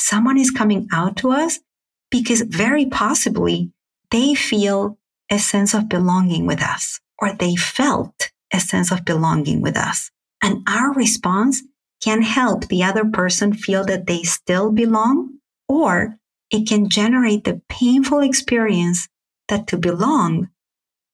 someone is coming out to us because very possibly they feel a sense of belonging with us or they felt a sense of belonging with us. And our response can help the other person feel that they still belong, or it can generate the painful experience that to belong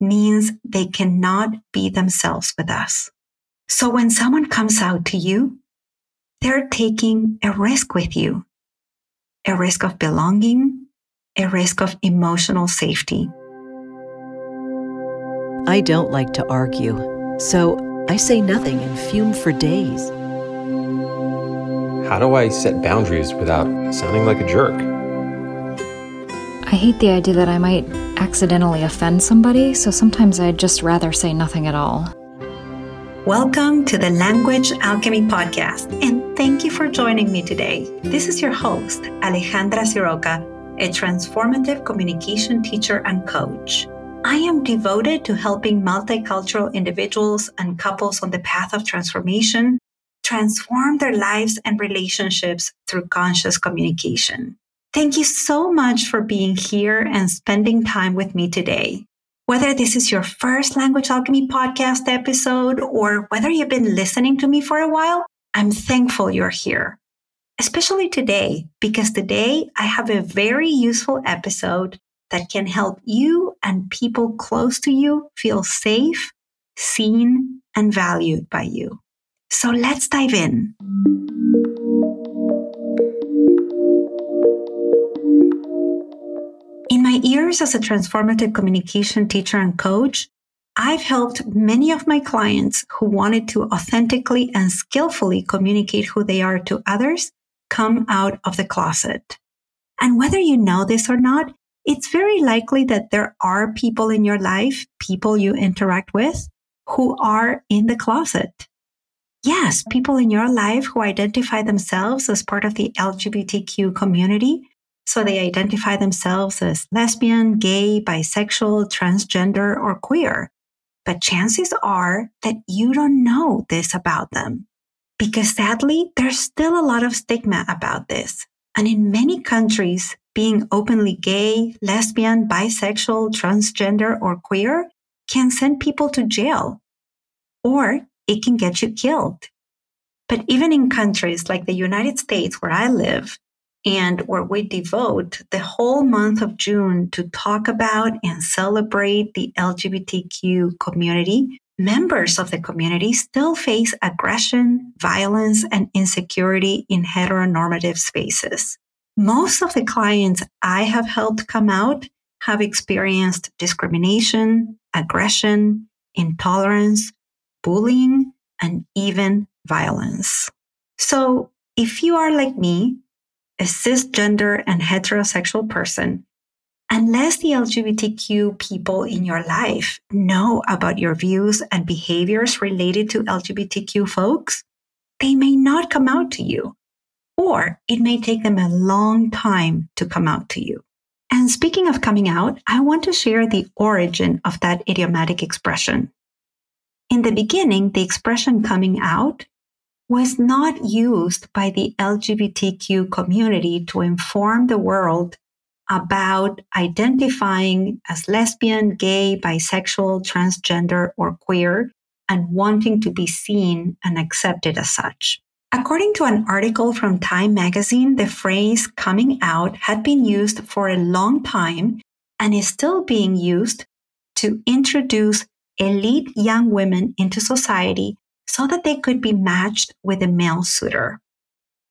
means they cannot be themselves with us. So when someone comes out to you, they're taking a risk with you, a risk of belonging, a risk of emotional safety. I don't like to argue, so I say nothing and fume for days. How do I set boundaries without sounding like a jerk? I hate the idea that I might accidentally offend somebody, so sometimes I'd just rather say nothing at all. Welcome to the Language Alchemy Podcast, and thank you for joining me today. This is your host, Alejandra Siroca, a transformative communication teacher and coach. I am devoted to helping multicultural individuals and couples on the path of transformation transform their lives and relationships through conscious communication. Thank you so much for being here and spending time with me today. Whether this is your first Language Alchemy podcast episode or whether you've been listening to me for a while, I'm thankful you're here. Especially today, because today I have a very useful episode that can help you and people close to you feel safe, seen, and valued by you. So let's dive in. In my years as a transformative communication teacher and coach, I've helped many of my clients who wanted to authentically and skillfully communicate who they are to others come out of the closet. And whether you know this or not, it's very likely that there are people in your life, people you interact with, who are in the closet yes, people in your life who identify themselves as part of the LGBTQ community. So they identify themselves as lesbian, gay, bisexual, transgender, or queer. But chances are that you don't know this about them. Because sadly, there's still a lot of stigma about this. And in many countries, being openly gay, lesbian, bisexual, transgender, or queer can send people to jail or it can get you killed. But even in countries like the United States, where I live, and where we devote the whole month of June to talk about and celebrate the LGBTQ community, members of the community still face aggression, violence, and insecurity in heteronormative spaces. Most of the clients I have helped come out have experienced discrimination, aggression, intolerance, bullying, and even violence. So if you are like me, a cisgender and heterosexual person, unless the LGBTQ people in your life know about your views and behaviors related to LGBTQ folks, they may not come out to you, or it may take them a long time to come out to you. And speaking of coming out, I want to share the origin of that idiomatic expression. In the beginning, the expression coming out was not used by the LGBTQ community to inform the world about identifying as lesbian, gay, bisexual, transgender, or queer, and wanting to be seen and accepted as such. According to an article from Time magazine, the phrase coming out had been used for a long time and is still being used to introduce elite young women into society so that they could be matched with a male suitor.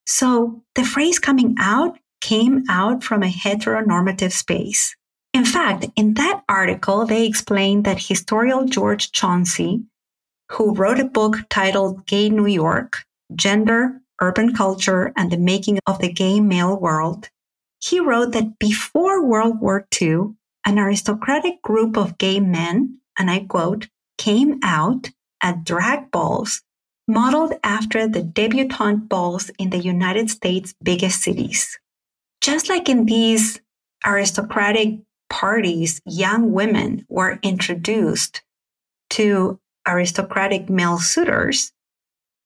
So the phrase coming out came out from a heteronormative space. In fact, in that article, they explained that historian George Chauncey, who wrote a book titled Gay New York Gender, Urban Culture, and the Making of the Gay Male World, he wrote that before World War II, an aristocratic group of gay men and I quote, came out at drag balls modeled after the debutante balls in the United States' biggest cities. Just like in these aristocratic parties, young women were introduced to aristocratic male suitors,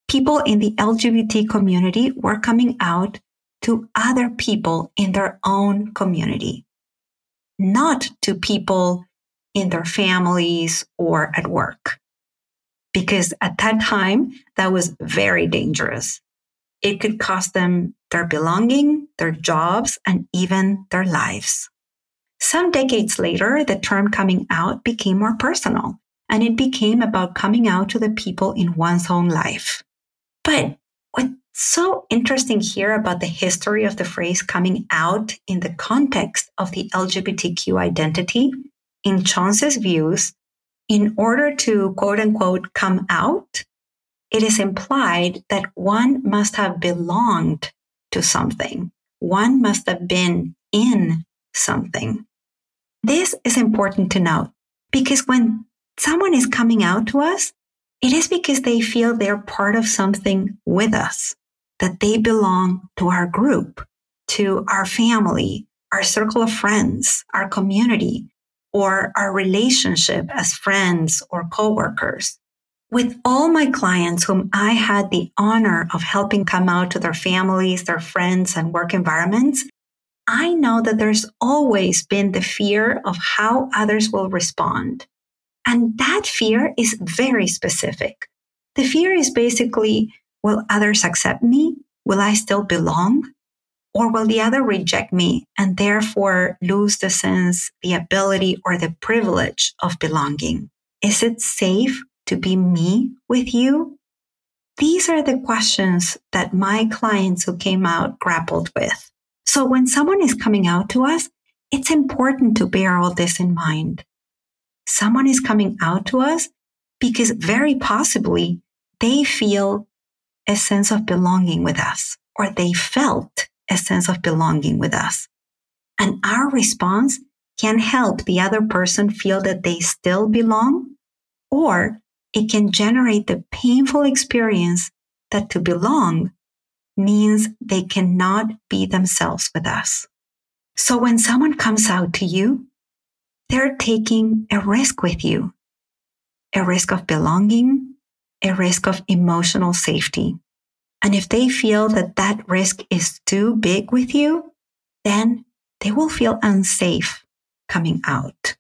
people in the LGBT community were coming out to other people in their own community, not to people in their families or at work. Because at that time, that was very dangerous. It could cost them their belonging, their jobs, and even their lives. Some decades later, the term coming out became more personal and it became about coming out to the people in one's own life. But what's so interesting here about the history of the phrase coming out in the context of the LGBTQ identity, in Chauncey's views, in order to quote unquote come out, it is implied that one must have belonged to something. One must have been in something. This is important to note because when someone is coming out to us, it is because they feel they're part of something with us, that they belong to our group, to our family, our circle of friends, our community, or our relationship as friends or coworkers. With all my clients whom I had the honor of helping come out to their families, their friends, and work environments, I know that there's always been the fear of how others will respond. And that fear is very specific. The fear is basically will others accept me? Will I still belong? Or will the other reject me and therefore lose the sense, the ability, or the privilege of belonging? Is it safe to be me with you? These are the questions that my clients who came out grappled with. So when someone is coming out to us, it's important to bear all this in mind. Someone is coming out to us because very possibly they feel a sense of belonging with us or they felt a sense of belonging with us. And our response can help the other person feel that they still belong or it can generate the painful experience that to belong means they cannot be themselves with us. So when someone comes out to you, they're taking a risk with you, a risk of belonging, a risk of emotional safety. And if they feel that that risk is too big with you, then they will feel unsafe coming out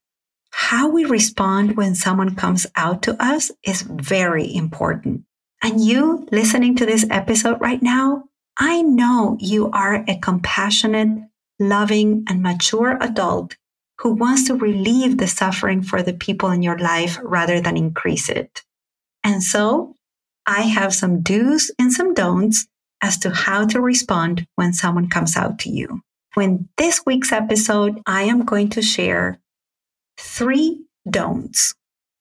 how we respond when someone comes out to us is very important. And you listening to this episode right now, I know you are a compassionate, loving, and mature adult who wants to relieve the suffering for the people in your life rather than increase it. And so I have some do's and some don'ts as to how to respond when someone comes out to you. In this week's episode, I am going to share three don'ts.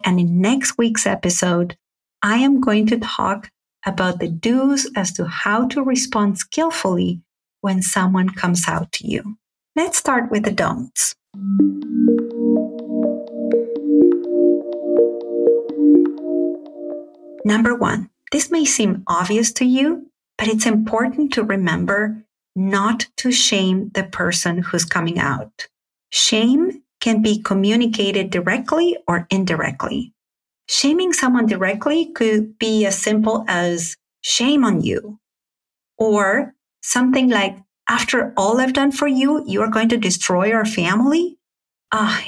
And in next week's episode, I am going to talk about the do's as to how to respond skillfully when someone comes out to you. Let's start with the don'ts. Number one, this may seem obvious to you, but it's important to remember not to shame the person who's coming out. Shame can be communicated directly or indirectly. Shaming someone directly could be as simple as shame on you or something like, after all I've done for you, you are going to destroy our family. Ah,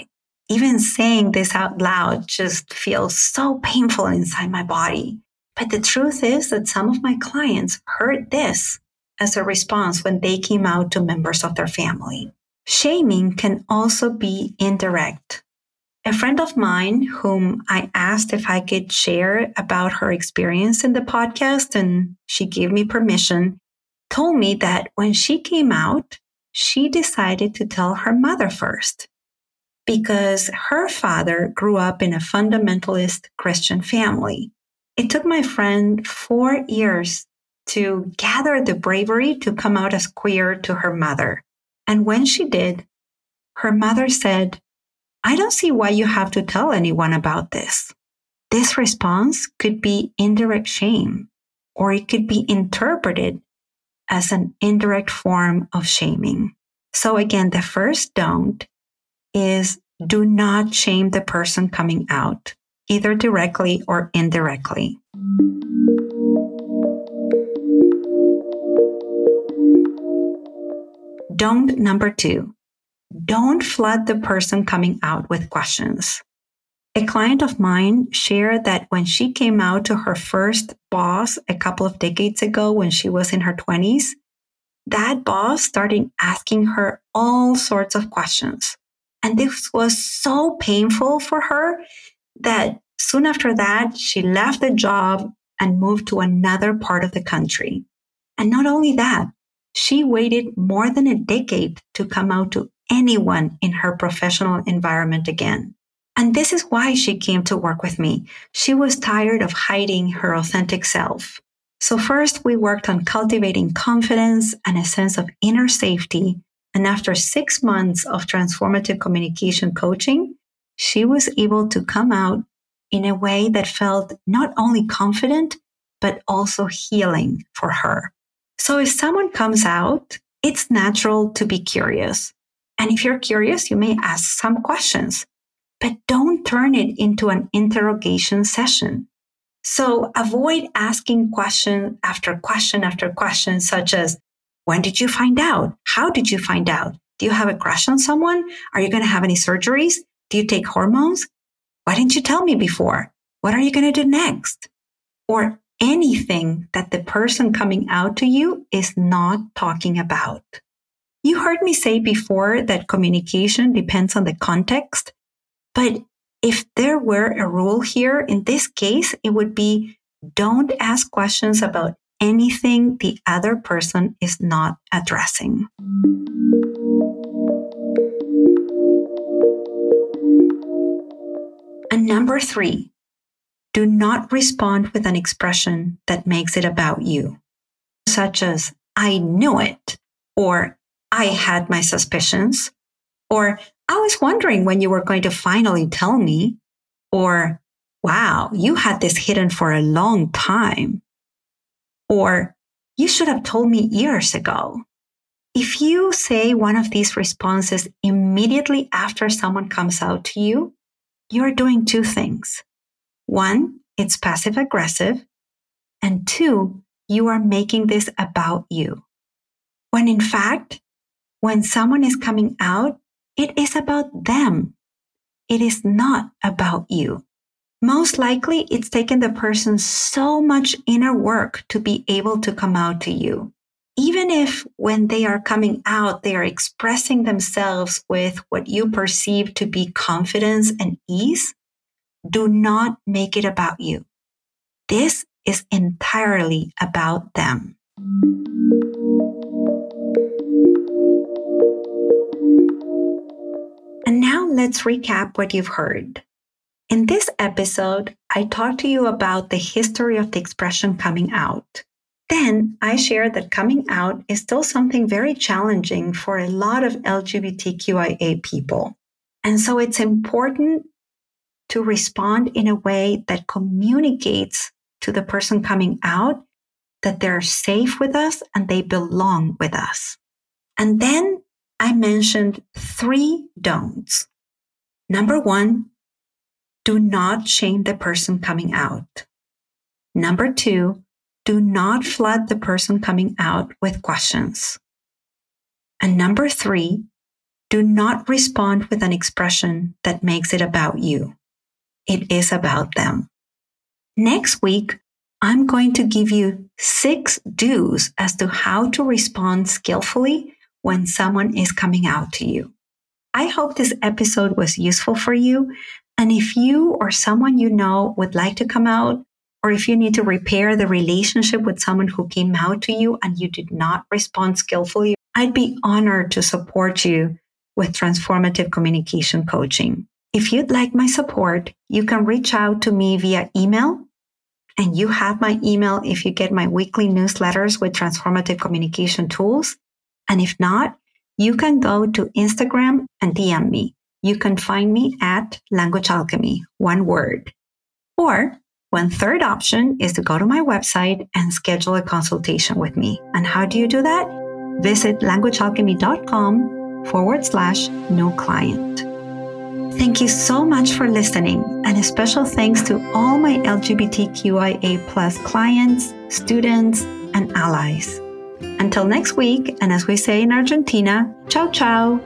even saying this out loud just feels so painful inside my body. But the truth is that some of my clients heard this as a response when they came out to members of their family. Shaming can also be indirect. A friend of mine, whom I asked if I could share about her experience in the podcast, and she gave me permission, told me that when she came out, she decided to tell her mother first because her father grew up in a fundamentalist Christian family. It took my friend four years to gather the bravery to come out as queer to her mother. And when she did, her mother said, I don't see why you have to tell anyone about this. This response could be indirect shame, or it could be interpreted as an indirect form of shaming. So again, the first don't is do not shame the person coming out, either directly or indirectly. Don't number two, don't flood the person coming out with questions. A client of mine shared that when she came out to her first boss a couple of decades ago when she was in her 20s, that boss started asking her all sorts of questions. And this was so painful for her that soon after that, she left the job and moved to another part of the country. And not only that, she waited more than a decade to come out to anyone in her professional environment again. And this is why she came to work with me. She was tired of hiding her authentic self. So first we worked on cultivating confidence and a sense of inner safety. And after six months of transformative communication coaching, she was able to come out in a way that felt not only confident, but also healing for her. So if someone comes out, it's natural to be curious. And if you're curious, you may ask some questions, but don't turn it into an interrogation session. So avoid asking question after question after question, such as, when did you find out? How did you find out? Do you have a crush on someone? Are you going to have any surgeries? Do you take hormones? Why didn't you tell me before? What are you going to do next? Or anything that the person coming out to you is not talking about. You heard me say before that communication depends on the context, but if there were a rule here, in this case, it would be don't ask questions about anything the other person is not addressing. And number three, do not respond with an expression that makes it about you, such as, I knew it, or I had my suspicions, or I was wondering when you were going to finally tell me. Or, wow, you had this hidden for a long time. Or, you should have told me years ago. If you say one of these responses immediately after someone comes out to you, you're doing two things. One, it's passive aggressive. And two, you are making this about you. When in fact, when someone is coming out, it is about them. It is not about you. Most likely, it's taken the person so much inner work to be able to come out to you. Even if when they are coming out, they are expressing themselves with what you perceive to be confidence and ease, do not make it about you. This is entirely about them. And now let's recap what you've heard. In this episode, I talked to you about the history of the expression coming out. Then I shared that coming out is still something very challenging for a lot of LGBTQIA people. And so it's important to respond in a way that communicates to the person coming out that they're safe with us and they belong with us. And then I mentioned three don'ts. Number one, do not shame the person coming out. Number two, do not flood the person coming out with questions. And number three, do not respond with an expression that makes it about you. It is about them. Next week, I'm going to give you six do's as to how to respond skillfully when someone is coming out to you. I hope this episode was useful for you. And if you or someone you know would like to come out, or if you need to repair the relationship with someone who came out to you and you did not respond skillfully, I'd be honored to support you with transformative communication coaching. If you'd like my support, you can reach out to me via email. And you have my email if you get my weekly newsletters with transformative communication tools. And if not, you can go to Instagram and DM me. You can find me at Language Alchemy, one word. Or one third option is to go to my website and schedule a consultation with me. And how do you do that? Visit languagealchemy.com forward slash new client. Thank you so much for listening, and a special thanks to all my LGBTQIA plus clients, students, and allies. Until next week, and as we say in Argentina, ciao ciao.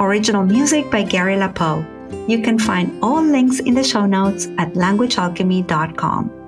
Original music by Gary LaPoe. You can find all links in the show notes at languagealchemy.com.